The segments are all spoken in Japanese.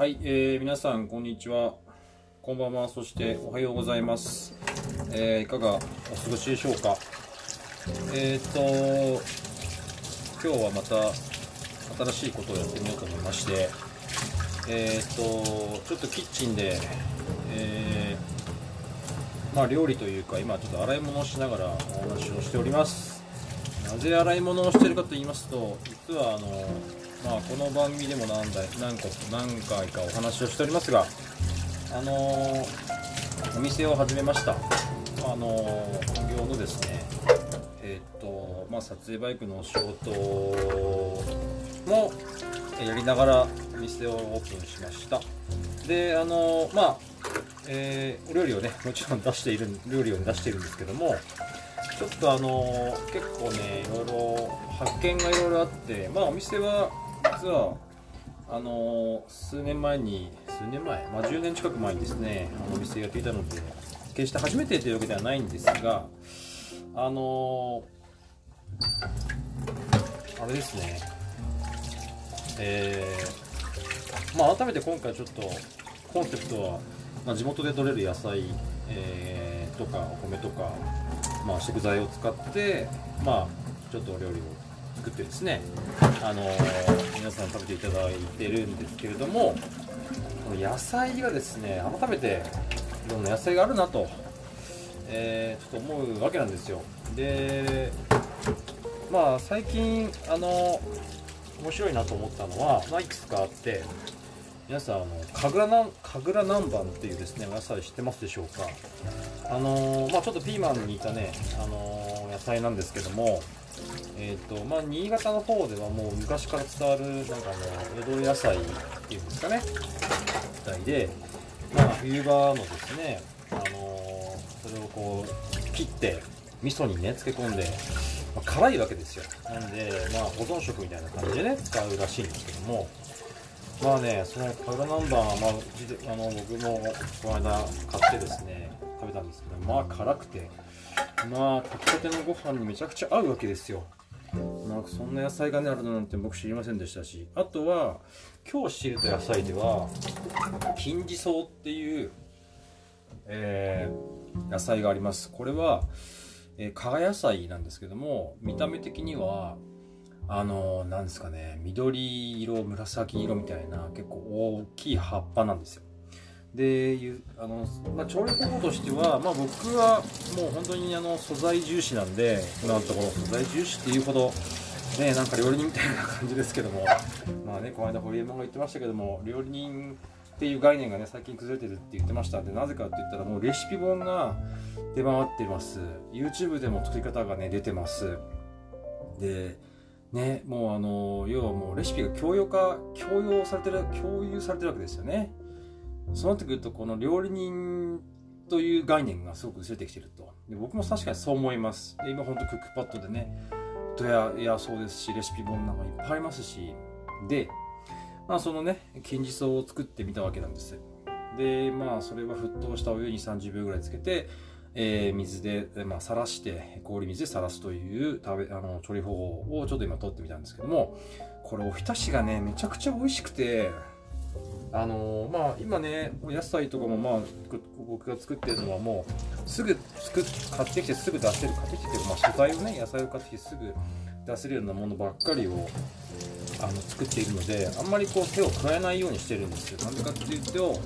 はい、えー皆さんこんにちは。こんばんは、そしておはようございます。えーいかがお過ごしでしょうか？えーと、今日はまた新しいことをやってみようと思いまして、えーと、ちょっとキッチンで、えーまあ料理というか、今ちょっと洗い物をしながらお話をしております。なぜ洗い物をしてるかと言いますと、実はあの、まあ、この番組でも何台何個何回かお話をしておりますが、あのーお店を始めました。あのー本業のですね、えーっと、まあ、撮影バイクの仕事もやりながらお店をオープンしました。で、あのーまあ、えーお料理をね、もちろん出している、料理を出しているんですけども、ちょっとあの結構ね、いろいろ発見がいろいろあって、まあお店は実はあの数年前に、数年前、まあ10年近く前にですね、あのお店やっていたので、決して初めてというわけではないんですが、あのあれですね、えーまあ改めて今回ちょっとコンセプトは、まあ、地元で採れる野菜、えーとかお米とか、まあ、食材を使って、まあ、ちょっとお料理を作ってですね、あのー皆さん食べていただいてるんですけれどもこの野菜がですね改めていろんな野菜があるなと、えーちょっと思うわけなんですよ。でまあ最近あの面白いなと思ったのは、まあ、いくつかあって皆さんあの神楽な神楽南蛮っていうですねお野菜知ってますでしょうか？あのーまあちょっとピーマンに似たね、あのー野菜なんですけどもえっ、とまあ新潟の方ではもう昔から伝わるなんかあの江戸野菜っていうんですかね。みたいでまあ冬場のですねあのーそれをこう切って味噌にね漬け込んで、まあ辛いわけですよ。なんでまあ保存食みたいな感じでね使うらしいんですけども。まあね、そのカグラナンバーは、まあ、うちであの僕もこの間買ってですね、食べたんですけど、まあ辛くて、まあ炊きたてのご飯にめちゃくちゃ合うわけですよ。なんかそんな野菜がね、あるなんて僕知りませんでしたし、あとは、今日知れた野菜では、金地草っていう、えー野菜があります。これは、えー、加賀野菜なんですけども、見た目的には、あのなんですかね緑色紫色みたいな結構大きい葉っぱなんですよでゆあの、まあ、調理方法としては、まあ、僕はもう本当にあの素材重視なんで今のところ素材重視っていうほどねなんか料理人みたいな感じですけども。まあねこの間堀江門が言ってましたけども料理人っていう概念がね最近崩れてるって言ってましたでなぜかって言ったらもうレシピ本が出回ってます。YouTube でも作り方がね出てます。でね、もうあの要はもうレシピが教養化強要されてる共有されてるわけですよね。そうなってくるとこの料理人という概念がすごく薄れてきてると。で僕も確かにそう思います。で今本当クックパッドでねドヤいやそうですしレシピ本なんかいっぱいありますし。でまあそのね金字草を作ってみたわけなんです。でまあそれは沸騰したお湯に30秒ぐらいつけてえー水で、まあ、さらして、氷水でさらすという食べ、あの、調理方法をちょっと今撮ってみたんですけども、これおひたしがね、めちゃくちゃ美味しくて、あのーまあ今ね、お野菜とかもまあ、僕が作ってるのはもう、すぐ作っ、買ってきてすぐ出せる、買ってきてっていうか、まあ素材をね、野菜を買ってきてすぐ出せるようなものばっかりを、あの、作っているので、あんまりこう手を加えないようにしてるんですよ。なんでかっていうと、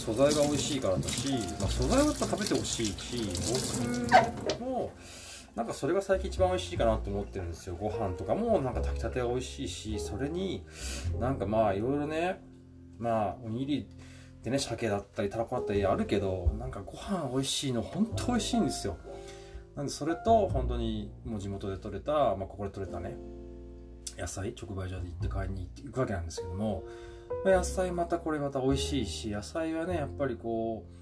素材が美味しいからだし、まあ、素材はやっぱ食べてほしいし僕もなんかそれが最近一番美味しいかなと思ってるんですよご飯とかもなんか炊きたてが美味しいしそれになんかまあいろいろねまあおにぎりでね鮭だったりたらこだったりあるけどなんかご飯美味しいの本当美味しいんですよ。なんでそれと本当にもう地元で採れた、まあ、ここで採れたね野菜直売所で行って買いに行くわけなんですけどもまあ野菜またこれまた美味しいし野菜はねやっぱりこう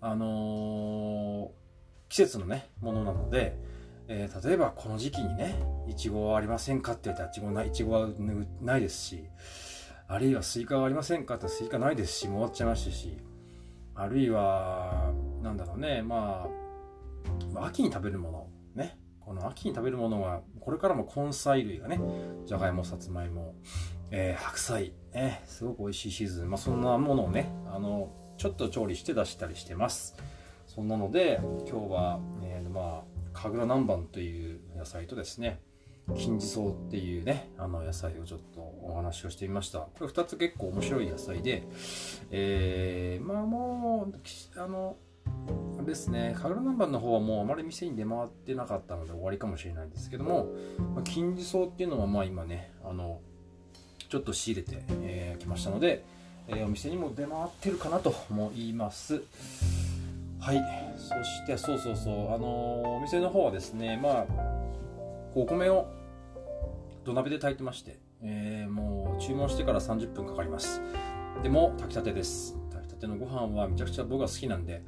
あのー季節のねものなので、えー例えばこの時期にねいちごはありませんかって言ったらいちごないいちごはないですしあるいはスイカはありませんか？ってスイカないですしもう終わっちゃいましたし。あるいはなんだろうね。まあまあ秋に食べるもの。ね。この秋に食べるものはこれからも根菜類がねじゃがいもさつまいもえー、白菜、ね、すごく美味しいシーズン、まあ、そんなものをねあのちょっと調理して出したりしてます。そんなので今日は、えー、まあ神楽南蛮という野菜とですね金地草っていうねあの野菜をちょっとお話をしてみました。これ2つ結構面白い野菜でえー、まあもうあのですね神楽南蛮の方はもうあまり店に出回ってなかったので終わりかもしれないんですけども、まあ、金地草っていうのはまあ今ねあのちょっと仕入れて、えー、ましたので、えー、お店にも出回ってるかなと思います。はい。そしてそうそうそうあのー、お店の方はですねまあお米を土鍋で炊いてまして、えー、もう注文してから30分かかります。でも炊きたてです。炊きたてのご飯はめちゃくちゃ僕が好きなんで、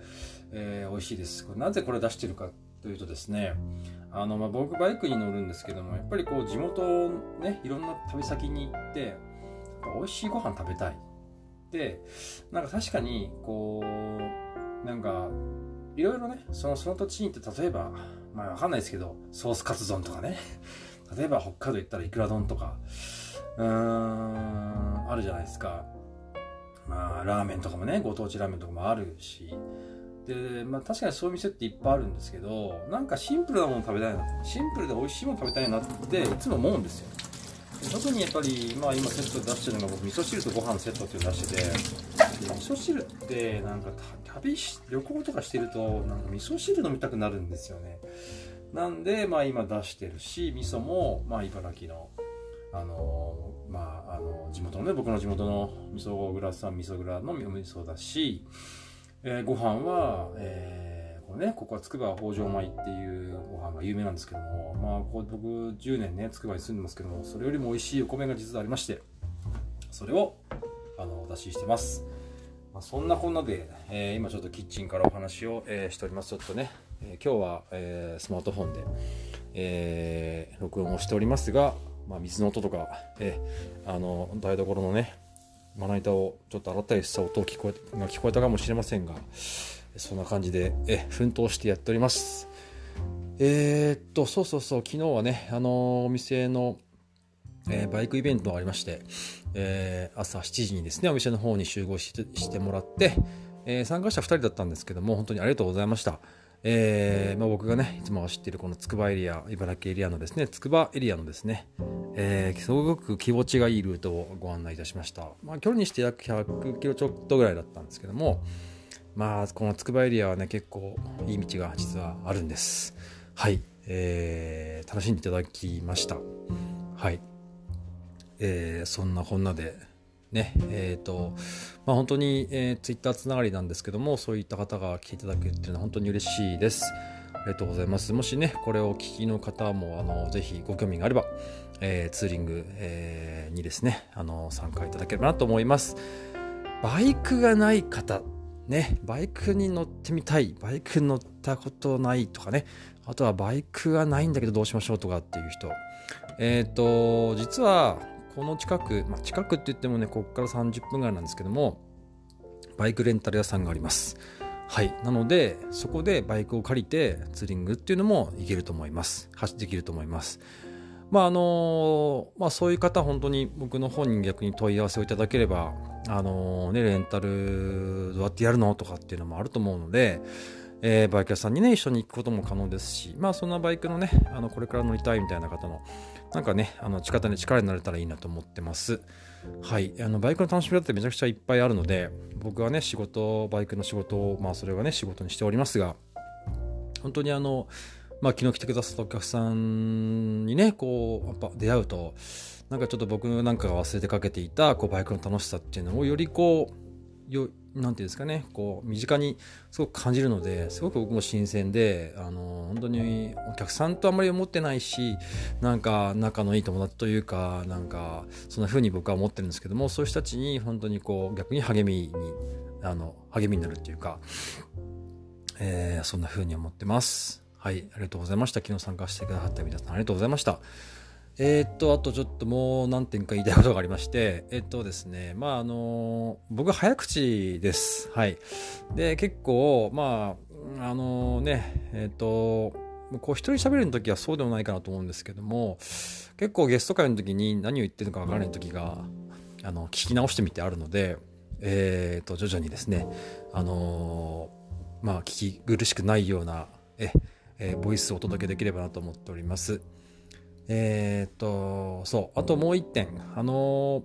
えー、美味しいです。これなぜこれ出してるかというとですねあの、まあ、僕バイクに乗るんですけどもやっぱりこう地元ねいろんな旅先に行って美味しいご飯食べたい。でなんか確かにこうなんかいろいろねそのその土地に行って例えばまあわかんないですけどソースカツ丼とかね。例えば北海道行ったらいくら丼とか。うーんあるじゃないですか。まあラーメンとかもねご当地ラーメンとかもあるし。で、まあ、確かにそういう店っていっぱいあるんですけどなんかシンプルなもの食べたいな。シンプルで美味しいもの食べたいなっていつも思うんですよ。特にやっぱり、まあ、今セットで出してるのが僕味噌汁とご飯セットっていうの出してて。味噌汁ってなんか旅し旅行とかしてるとなんか味噌汁飲みたくなるんですよねなんで、まあ、今出してるし味噌も、まあ、茨城のあのまあ、あの地元のね僕の地元の味噌蔵さん味噌蔵の味噌だしえー、ご飯は、えー、このね、ここはつくば北条米っていうご飯が有名なんですけども、まあ、こう僕10年ね、つくばに住んでますけども、それよりも美味しいお米が実はありまして、それをあのお出ししてます。まあ、そんなこんなで、えー、今ちょっとキッチンからお話を、えー、しております。ちょっとね、えー、今日は、えスマートフォンで、え録音をしておりますが、まあ、水の音とか、えあの台所のねまな板をちょっと洗ったりした音聞こえが聞こえたかもしれませんがそんな感じでえ奮闘してやっておりますえ、っとそうそうそう昨日はねあのお店の、え、バイクイベントがありまして、えー、朝7時にですねお店の方に集合してもらって、え参加者2人だったんですけども本当にありがとうございました。えーまあ、僕がねいつも走っているこのつくばエリア茨城エリアのですねつくばエリアのですね、えー、すごく気持ちがいいルートをご案内いたしました、まあ、距離にして約100キロちょっとぐらいだったんですけどもまあこのつくばエリアはね結構いい道が実はあるんです。はい、えー、楽しんでいただきました。はい、えー、そんなこんなでねえーとまあ、本当に、えー、ツイッターつながりなんですけどもそういった方が来ていただけるっていうのは本当に嬉しいです。ありがとうございます。もしねこれをお聞きの方もあのぜひご興味があれば、えー、ツーリング、えー、にですねあの参加いただければなと思います。バイクがない方ね、バイクに乗ってみたい、バイクに乗ったことないとかね、あとはバイクがないんだけどどうしましょうとかっていう人、えっ、ー、と、実はこの近く、まあ、近くって言ってもね、ここから30分ぐらいなんですけども、バイクレンタル屋さんがあります。はい。なので、そこでバイクを借りてツーリングっていうのもいけると思います。できると思います。まああのまあそういう方本当に僕の方に逆に問い合わせをいただければ、あのね、レンタルどうやってやるのとかっていうのもあると思うので、えー、バイク屋さんにね、一緒に行くことも可能ですし、まあそんなバイクのね、あのこれから乗りたいみたいな方のなんかね、あの、力に力になれたらいいなと思ってます。はい。あの、バイクの楽しみ方ってめちゃくちゃいっぱいあるので、僕はね、仕事、バイクの仕事を、まあ、それはね、仕事にしておりますが、本当にあの、まあ、昨日来てくださったお客さんにね、こう、やっぱ出会うと、なんかちょっと僕なんかが忘れてかけていた、こう、バイクの楽しさっていうのをよりこう、よなんていうんですかね、こう、身近にすごく感じるので、すごく僕も新鮮で、あの、本当にお客さんとあんまり思ってないし、なんか仲のいい友達というか、なんか、そんな風に僕は思ってるんですけども、そういう人たちに本当にこう、逆に励みに、あの、励みになるっていうか、えー、そんな風に思ってます。はい、ありがとうございました。昨日参加してくださった皆さんありがとうございました。えー、っと、あとちょっともう何点か言いたいことがありまして、えー、っとですね、まああの、僕早口です。はい。で、結構、まあ、あのね、えー、っと、こう一人喋る時はそうでもないかなと思うんですけども結構ゲスト会の時に何を言ってるのか分からない時があの聞き直してみてあるので、えー、と徐々にですね、あの、まあ、聞き苦しくないようなえ、えー、ボイスをお届けできればなと思っております。えっ、とそうあともう一点あの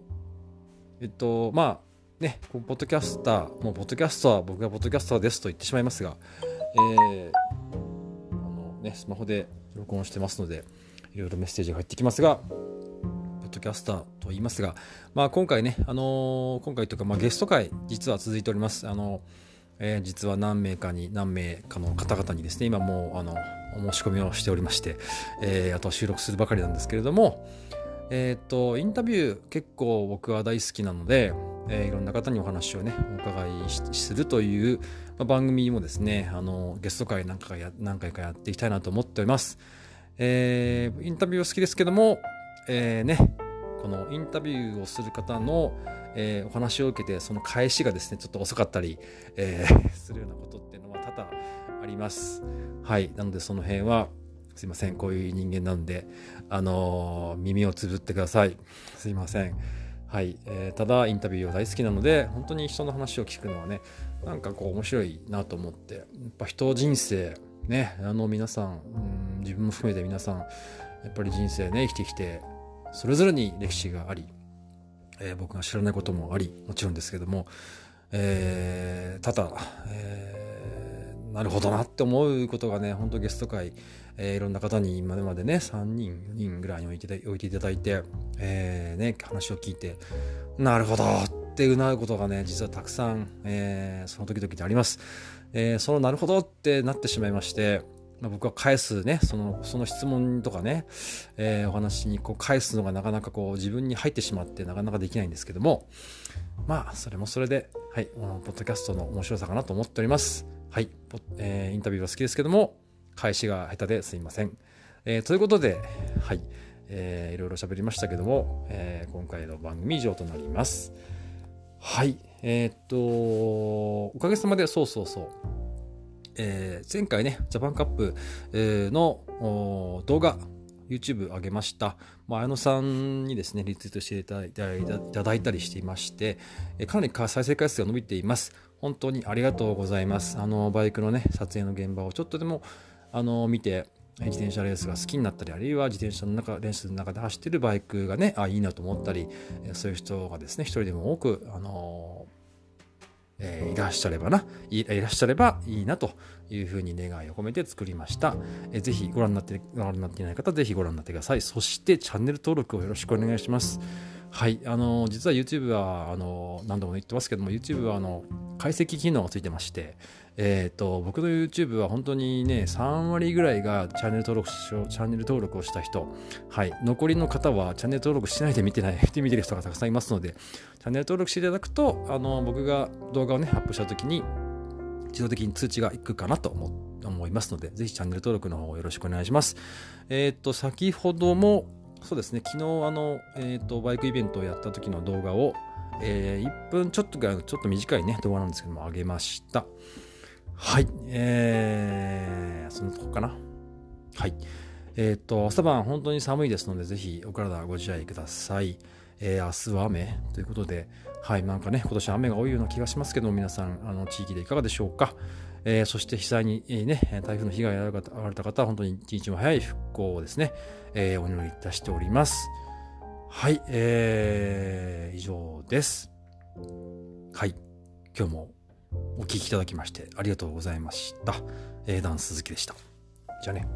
えっとまあねポッドキャスターもうポッドキャストは僕がポッドキャスターですと言ってしまいますが、えーあのね、スマホで録音してますので、いろいろメッセージが入ってきますが、ポッドキャスターと言いますが、まあ、今回ね、あのー、今回というか、まあ、ゲスト会、実は続いております。あのえー、実は何名かに、何名かの方々にですね、今もう、あの、お申し込みをしておりまして、えー、あと収録するばかりなんですけれども、えっ、と、インタビュー結構僕は大好きなので、えー、いろんな方にお話をね、お伺いするという、まあ、番組もですね、あの、ゲスト会何回かや何回かやっていきたいなと思っております。えー、インタビュー好きですけども、えー、ね、このインタビューをする方の、えー、お話を受けて、その返しがですね、ちょっと遅かったり、えー、するようなことっていうのは多々あります。はい。なので、その辺は、すいません。こういう人間なんで、あのー、耳をつぶってください。すいません。はい、えー、ただインタビューは大好きなので本当に人の話を聞くのはねなんかこう面白いなと思ってやっぱ人人生ねあの皆さんん自分も含めて皆さんやっぱり人生ね生きてきてそれぞれに歴史があり、えー、僕が知らないこともありもちろんですけども、えー、ただ、えー、なるほどなって思うことがね本当ゲスト会えー、いろんな方に今までね3人4人ぐらいに置いて置いていただいて、えー、ね、話を聞いてなるほどってうなることがね実はたくさん、えー、その時々であります、えそのなるほどってなってしまいましてまあ、僕は返すね、その、その質問とかね、えー、お話にこう返すのがなかなかこう自分に入ってしまってなかなかできないんですけども、まあ、それもそれで、はい、ポッドキャストの面白さかなと思っております。はい、えー、インタビューは好きですけども、返しが下手ですいません。えー、ということで、はい、えー、いろいろ喋りましたけども、えー、今回の番組以上となります。はい、えー、っと、おかげさまで、そうそうそう、えー、前回ね、ジャパンカップ、えー、の動画、YouTube 上げました。まあ、綾野さんにですね、リツイートしていただいたりしていまして、えかなり再生回数が伸びています。本当にありがとうございます。あの、バイクのね、撮影の現場をちょっとでもあの見て自転車レースが好きになったりあるいは自転車の中レースの中で走ってるバイクがねあいいなと思ったりそういう人がですね一人でも多くあのえー、いらっしゃればないらっしゃればいいなというふうに願いを込めて作りました。えー、ぜひご覧になってご覧になっていない方ぜひご覧になってください。そしてチャンネル登録をよろしくお願いします。はい、あの実は YouTube はあの何度も言ってますけども YouTube はあの解析機能がついてまして、えーと、僕の YouTube は本当にね3割ぐらいがチャンネル登録しチャンネル登録をした人、はい、残りの方はチャンネル登録しないで見てないで 見てる人がたくさんいますのでチャンネル登録していただくとあの僕が動画をねアップした時に自動的に通知がいくかなと思いますのでぜひチャンネル登録の方よろしくお願いします。えっ、ー、と先ほどもそうですね昨日あの、えーと、バイクイベントをやった時の動画を、えー、1分ちょっとがちょっと短いね動画なんですけども上げました。はい。えー、そのとこかな。はい。えっ、と、朝晩本当に寒いですので、ぜひお体ご自愛ください。えー、明日は雨ということで、はい、なんかね、今年雨が多いような気がしますけども、皆さん、あの、地域でいかがでしょうか。えー、そして被災に、えー、ね、台風の被害が遭われた方は、本当に一日も早い復興をですね、えー、お祈りいたしております。はい、えー、以上です。はい、今日もお聴きいただきましてありがとうございました。え、ダン鈴木でした。じゃあね。